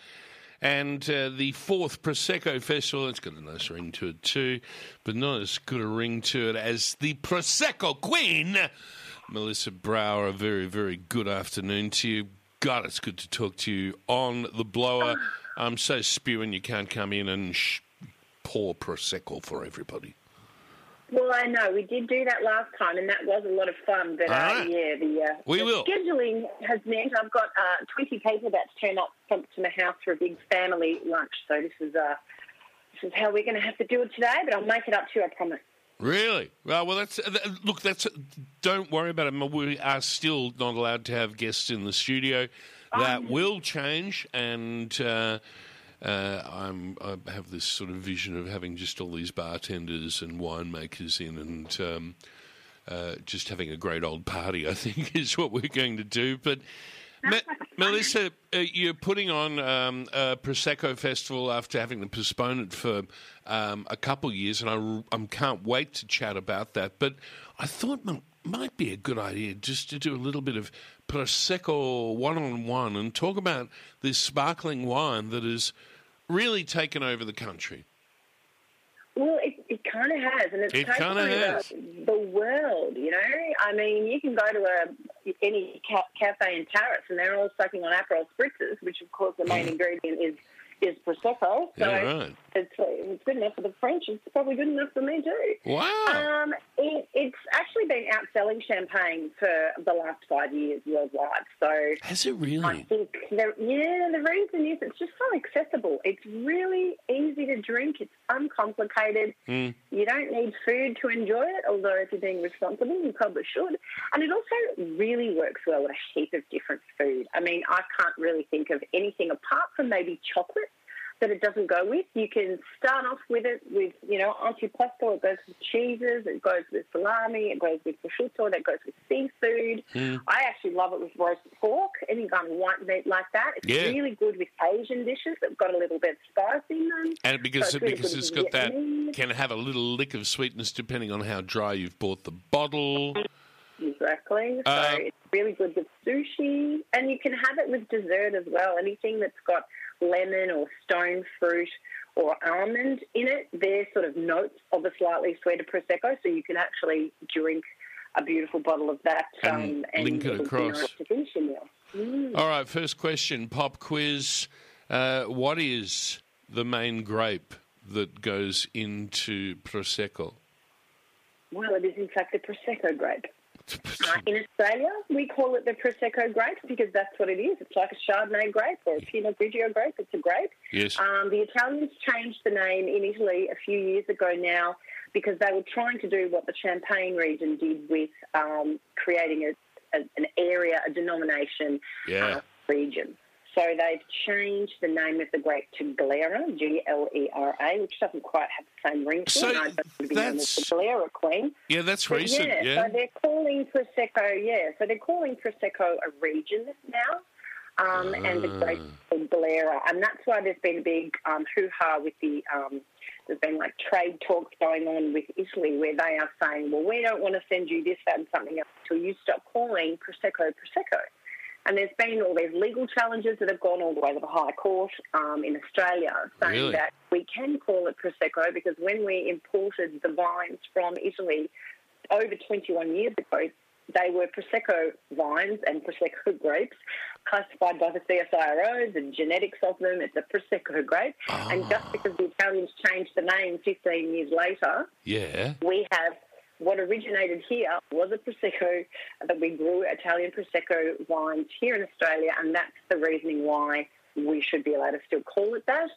and uh, the fourth Prosecco Festival. It's got a nice ring to it too, but not as good a ring to it as the Prosecco Queen, Melissa Brauer. A very very good afternoon to you. God, it's good to talk to you on the blower. I'm so spewing you can't come in and sh- pour prosecco for everybody. Well, I know we did do that last time, and that was a lot of fun. But uh, right. yeah, the, uh, We the will. scheduling has meant I've got uh, twenty people about to turn up from, to my house for a big family lunch. So this is uh, this is how we're going to have to do it today. But I'll make it up to you, I promise. Really? Well, well, that's th- look. That's don't worry about it. We are still not allowed to have guests in the studio. That will change, and uh, uh, I'm I have this sort of vision of having just all these bartenders and winemakers in, and um, uh, just having a great old party. I think is what we're going to do. But Me- Melissa, uh, you're putting on um, a Prosecco festival after having to postpone it for um, a couple years, and I, I can't wait to chat about that. But I thought it might be a good idea just to do a little bit of Prosecco one on one and talk about this sparkling wine that has really taken over the country. Well, kind of has, and it's It kinda over has. the world. You know, I mean, you can go to a any ca- cafe in Paris, and they're all sucking on Aperol spritzes, which of course the main mm. ingredient is is prosecco. So Yeah, right. it's it's good enough for the French. It's probably good enough for me too. Wow. Um, it, it's actually been outselling champagne for the last five years worldwide. So Has it really? I think the, yeah, the reason is it's just so accessible. It's really easy to drink. It's uncomplicated. Mm. You don't need food to enjoy it, although if you're being responsible, you probably should. And it also really works well with a heap of different food. I mean, I can't really think of anything apart from maybe chocolate that it doesn't go with. You can start off with it with, you know, antipasto. It goes with cheeses. It goes with salami. It goes with prosciutto. That goes with seafood. Mm. I actually love it with roast pork, any kind of white meat like that. It's Yeah. really good with Asian dishes that've got a little bit of spice in them. And because So it's really because it's got that can have a little lick of sweetness depending on how dry you've bought the bottle. Exactly. So Um, it's really good with sushi, and you can have it with dessert as well. Anything that's got lemon or stone fruit or almond in it, they're sort of notes of a slightly sweeter prosecco. So you can actually drink a beautiful bottle of that And um, and link it across. to finish your meal. Mm. All right, first question, pop quiz. Uh, what is the main grape that goes into prosecco? Well, it is in fact the prosecco grape. In Australia, we call it the prosecco grape because that's what it is. It's like a Chardonnay grape or a Pinot Grigio grape. It's a grape. Yes. Um, the Italians changed the name in Italy a few years ago now because they were trying to do what the Champagne region did with um, creating a, a, an area, a denomination Yeah. uh, region. So they've changed the name of the grape to Glera, G L E R A, which doesn't quite have the same ring to So it. and I to be known that's- the Glera Queen. Yeah, that's But recent. yeah, Yeah. so they're calling Prosecco, yeah, so they're calling Prosecco a region now. Um, and the grape Ah. called Glera. And that's why there's been a big um, hoo ha with the, um, there's been like trade talks going on with Italy where they are saying, well, we don't want to send you this, that, and something else until you stop calling Prosecco Prosecco. And there's been all these legal challenges that have gone all the way to the High Court um, in Australia saying Really? that we can call it Prosecco because when we imported the vines from Italy over 21 years ago, they were Prosecco vines and Prosecco grapes classified by the CSIRO, the genetics of them, it's a Prosecco grape. And just because the Italians changed the name 15 years later, yeah. we have what originated here was a prosecco that we grew Italian prosecco wines here in Australia, and that's the reasoning why we should be allowed to still call it that.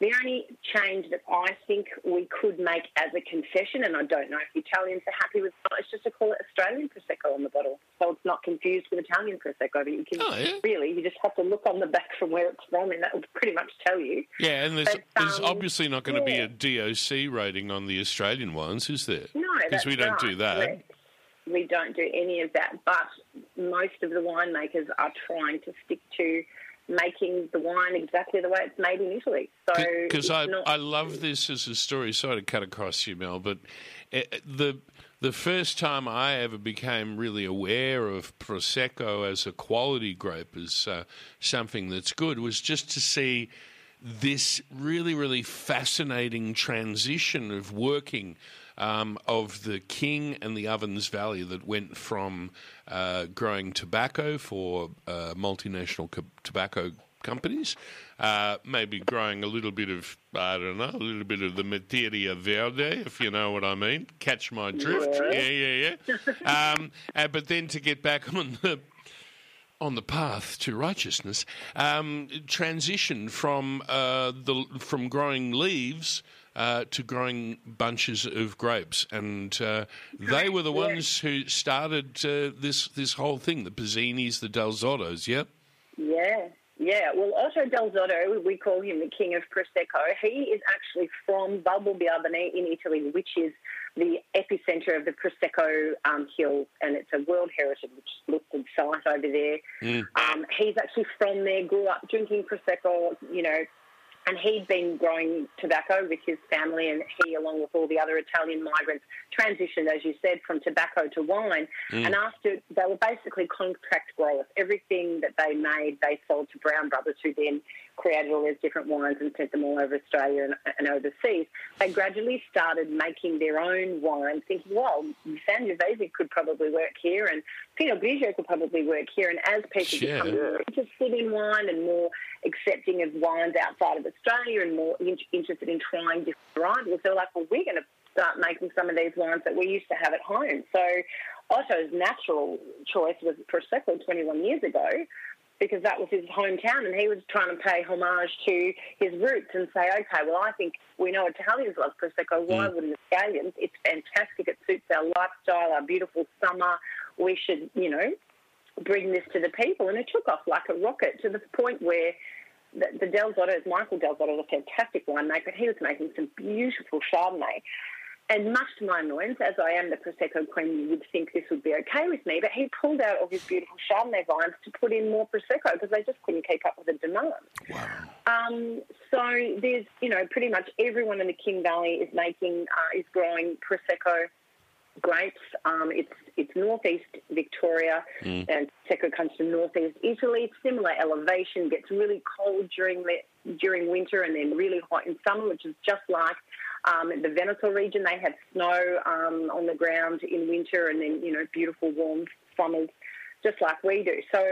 The only change that I think we could make as a concession, and I don't know if the Italians are happy with it, is just to call it Australian Prosecco on the bottle. So it's not confused with Italian Prosecco. But you can Oh, yeah. really, you just have to look on the back from where it's from, and that will pretty much tell you. Yeah, and there's, But, there's um, obviously not going to yeah. be a DOC rating on the Australian ones, is there? No, because we don't do that. We don't do any of that, but most of the winemakers are trying to stick to making the wine exactly the way it's made in Italy. So Because I, not- I love this as a story. Sorry to cut across you, Mel, but uh, the the first time I ever became really aware of prosecco as a quality grape as uh, something that's good was just to see this really really fascinating transition of working um, of the King and the Ovens Valley that went from uh, growing tobacco for uh, multinational co- tobacco companies, uh, maybe growing a little bit of, I don't know, a little bit of the materia verde, if you know what I mean. Catch my drift. Yeah. Yeah, yeah, yeah. um, uh, but then to get back on the on the path to righteousness, um, transition from uh, the from growing leaves uh, to growing bunches of grapes, and uh, they were the Yeah. ones who started uh, this this whole thing. The Pizzinis, the Dal Zottos. Yep. Yeah, yeah. Well, Otto Dal Zotto, we call him the king of Prosecco. He is actually from Valdobbiadene in Italy, which is the epicenter of the Prosecco um, Hill, and it's a World Heritage listed site over there. Um, he's actually from there, grew up drinking Prosecco, you know, and he'd been growing tobacco with his family, and he, along with all the other Italian migrants, transitioned, as you said, from tobacco to wine. Mm. And after they were basically contract growers, everything that they made, they sold to Brown Brothers, who then created all these different wines and sent them all over Australia and, and overseas. They gradually started making their own wine, thinking, well, Sangiovese could probably work here, and Pinot Grigio could probably work here. And as people Yeah. become more interested in wine and more accepting of wines outside of Australia and more in- interested in trying different varietals, they're like, well, we're going to start making some of these wines that we used to have at home. So Otto's natural choice was Prosecco 21 years ago because that was his hometown and he was trying to pay homage to his roots and say, okay, well, I think we know Italians love Prosecco. Why Mm. wouldn't Italians? It's fantastic. It suits our lifestyle, our beautiful summer. We should, you know, bring this to the people. And it took off like a rocket to the point where the, the Dal Zotto's, Michael Dal Zotto, is a fantastic winemaker. He was making some beautiful Chardonnay. And much to my annoyance, as I am the Prosecco queen, you would think this would be okay with me, but he pulled out all his beautiful Chardonnay vines to put in more Prosecco because they just couldn't keep up with the demand. Um, so there's, you know, pretty much everyone in the King Valley is making, uh, is growing Prosecco grapes. Um, it's it's northeast Victoria, Mm. and Prosecco comes from northeast Italy. It's similar elevation, gets really cold during the during winter, and then really hot in summer, which is just like um, the Veneto region. They have snow um, on the ground in winter, and then you know beautiful warm summers. Just like we do, so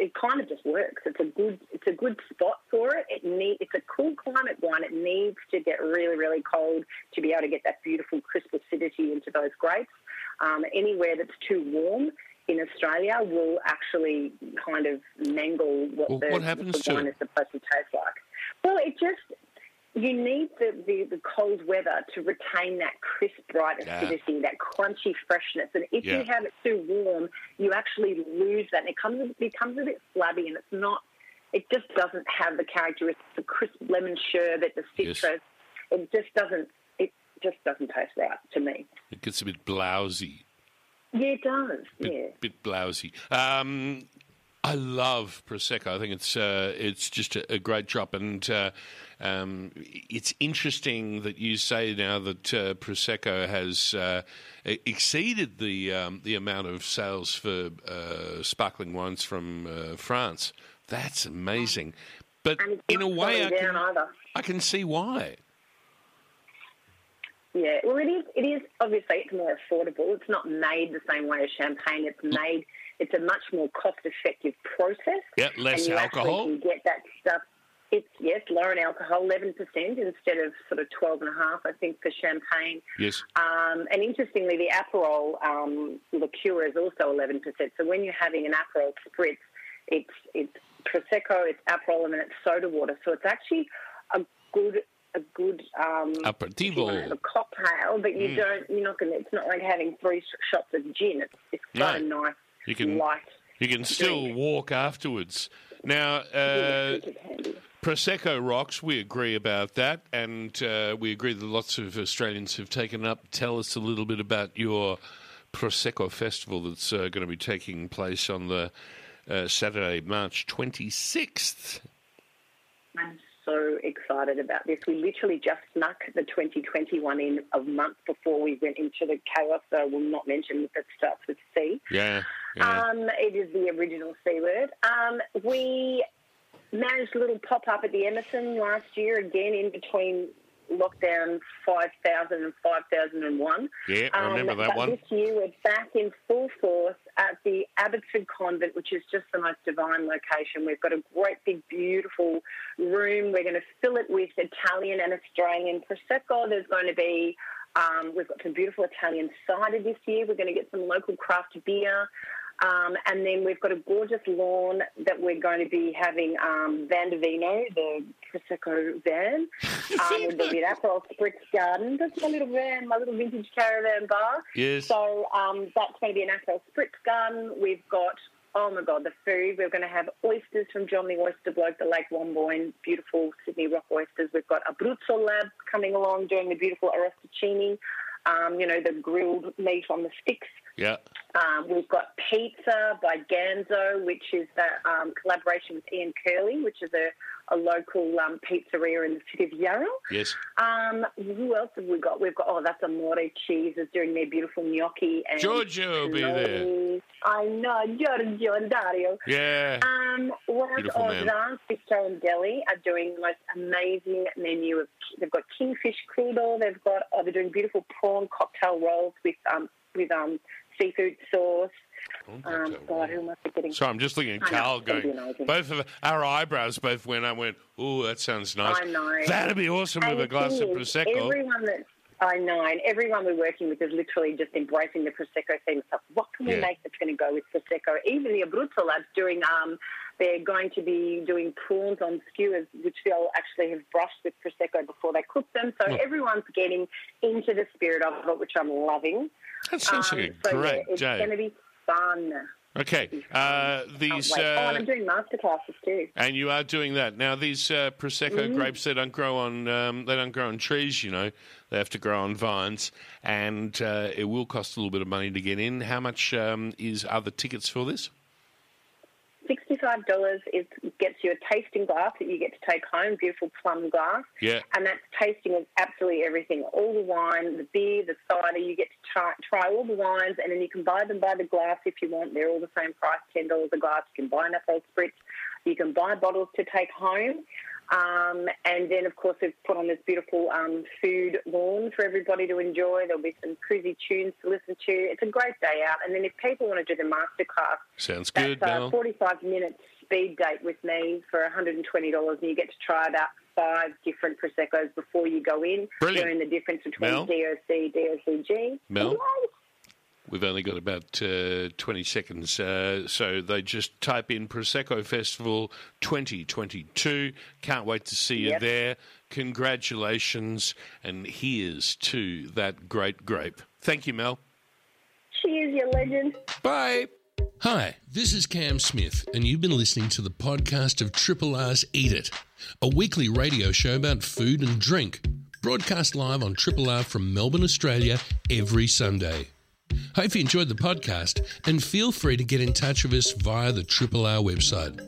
it kind of just works. It's a good, it's a good spot for it. It need, it's a cool climate wine. It needs to get really, really cold to be able to get that beautiful crisp acidity into those grapes. Um, anywhere that's too warm in Australia will actually kind of mangle what Well, the, what happens the to wine it? is supposed to taste like. Well, it just you need the, the, the cold weather to retain that crisp, bright Yeah. acidity, that crunchy freshness. And if Yeah. you have it too warm, you actually lose that, and it comes it becomes a bit flabby, and it's not. It just doesn't have the characteristics, of crisp lemon sherbet, the Yes. citrus. It just doesn't. It just doesn't taste right to me. It gets a bit blousy. Yeah, it does. Yeah. bit blousy. Um, I love prosecco. I think it's uh, it's just a, a great drop, and uh, um, it's interesting that you say now that uh, prosecco has uh, exceeded the um, the amount of sales for uh, sparkling wines from uh, France. That's amazing. But in a way, I can, either. I can see why. Yeah, well, it is. It is obviously it's more affordable. It's not made the same way as champagne. It's made. It's a much more cost-effective process. Yeah, less you alcohol. Actually get that stuff. It's yes, lower in alcohol, eleven percent instead of sort of twelve and a half. I think for champagne. Yes. Um, and interestingly, the Aperol um, liqueur is also 11%. So when you're having an Aperol spritz, it's it's prosecco, it's Aperol, and then it's soda water. So it's actually a good a good um, you Aperitivo. a cocktail, but you Mm. don't. You're not going. It's not like having three shots of gin. It's it's quite a No. nice You can light. you can still walk afterwards. Now, uh, Prosecco rocks. We agree about that, and uh, we agree that lots of Australians have taken up. Tell us a little bit about your Prosecco festival that's uh, going to be taking place on the uh, Saturday, March twenty sixth. So excited about this. We literally just snuck the 2021 in a month before we went into the chaos. So I will not mention that it starts with C. Yeah, yeah. Um, it is the original C word. Um, we managed a little pop up at the Emerson last year, again in between lockdown 5000 and 5001. Yeah, I remember that but one. This year we're back in full force at the Abbotsford Convent, which is just the most divine location. We've got a great big, beautiful room. We're going to fill it with Italian and Australian Prosecco. There's going to be um, we've got some beautiful Italian cider this year. We're going to get some local craft beer. Um, and then we've got a gorgeous lawn that we're going to be having um, Van de Vino, the Prosecco van. Um, there'll be an Aperol Spritz garden. That's my little van, my little vintage caravan bar. Yes. So um, that's going to be an Aperol Spritz garden. We've got, oh my God, the food. We're going to have oysters from John the Oyster Bloke, the Lake Wonboyn, beautiful Sydney rock oysters. We've got Abruzzo Lab coming along doing the beautiful arrosticini. Um, you know, the grilled meat on the sticks. Yeah. Um, we've got Pizza by Ganzo, which is that um, collaboration with Ian Curley, which is a, a local um, pizzeria in the city of Yarra. Yes. Um, who else have we got? We've got, oh, that's Amore Cheese is doing their beautiful gnocchi. And Giorgio will be there. I know, Giorgio and Dario. Yeah. Um, what else? Beautiful Oh, man. Bistro and Deli are doing the most amazing menu. Of, they've got kingfish crudo. They've got oh, they're doing beautiful prawn cocktail rolls with um with um seafood sauce. Um, God, who am I forgetting? So I'm just looking at I Carl be Both of our eyebrows both went up. Went, oh, that sounds nice. I know. That'd be awesome And with a glass of prosecco. Everyone that I know, and everyone we're working with is literally just embracing the prosecco theme. So what can we Yeah. make that's going to go with prosecco? Even the Abruzzo lab's doing. Um, they're going to be doing prawns on skewers, which they'll actually have brushed with prosecco before they cook them. So Oh. everyone's getting into the spirit of it, which I'm loving. That sounds like a Um, so, great yeah, it's day. going to be fun. Okay, uh, these wait. oh, and uh, I'm doing masterclasses too. and you are doing that now. These uh, prosecco Mhm. grapes they don't grow on um, they don't grow on trees. You know, they have to grow on vines, and uh, it will cost a little bit of money to get in. How much um, is are the tickets for this? Sixty-five dollars is gets you a tasting glass that you get to take home, beautiful plum glass, Yeah. and that's tasting of absolutely everything, all the wine, the beer, the cider. You get to try, try all the wines, and then you can buy them by the glass if you want. They're all the same price, ten dollars a glass. You can buy an Aperol Spritz. You can buy bottles to take home. Um, and then, of course, we've put on this beautiful um, food lawn for everybody to enjoy. There'll be some cruisy tunes to listen to. It's a great day out. And then if people want to do the masterclass, Sounds good, that's uh, 45 minutes speed date with me for $120, and you get to try about five different Prosecco's before you go in. Brilliant. Learn the difference between Mel? DOC, DOCG. Mel? We've only got about uh, 20 seconds, uh, so they just type in Prosecco Festival 2022. Can't wait to see you there. Congratulations, and here's to that great grape. Thank you, Mel. Cheers, you legend. Bye. Hi, this is Cam Smith, and you've been listening to the podcast of Triple R's Eat It, a weekly radio show about food and drink, broadcast live on Triple R from Melbourne, Australia, every Sunday. Hope you enjoyed the podcast, and feel free to get in touch with us via the Triple R website.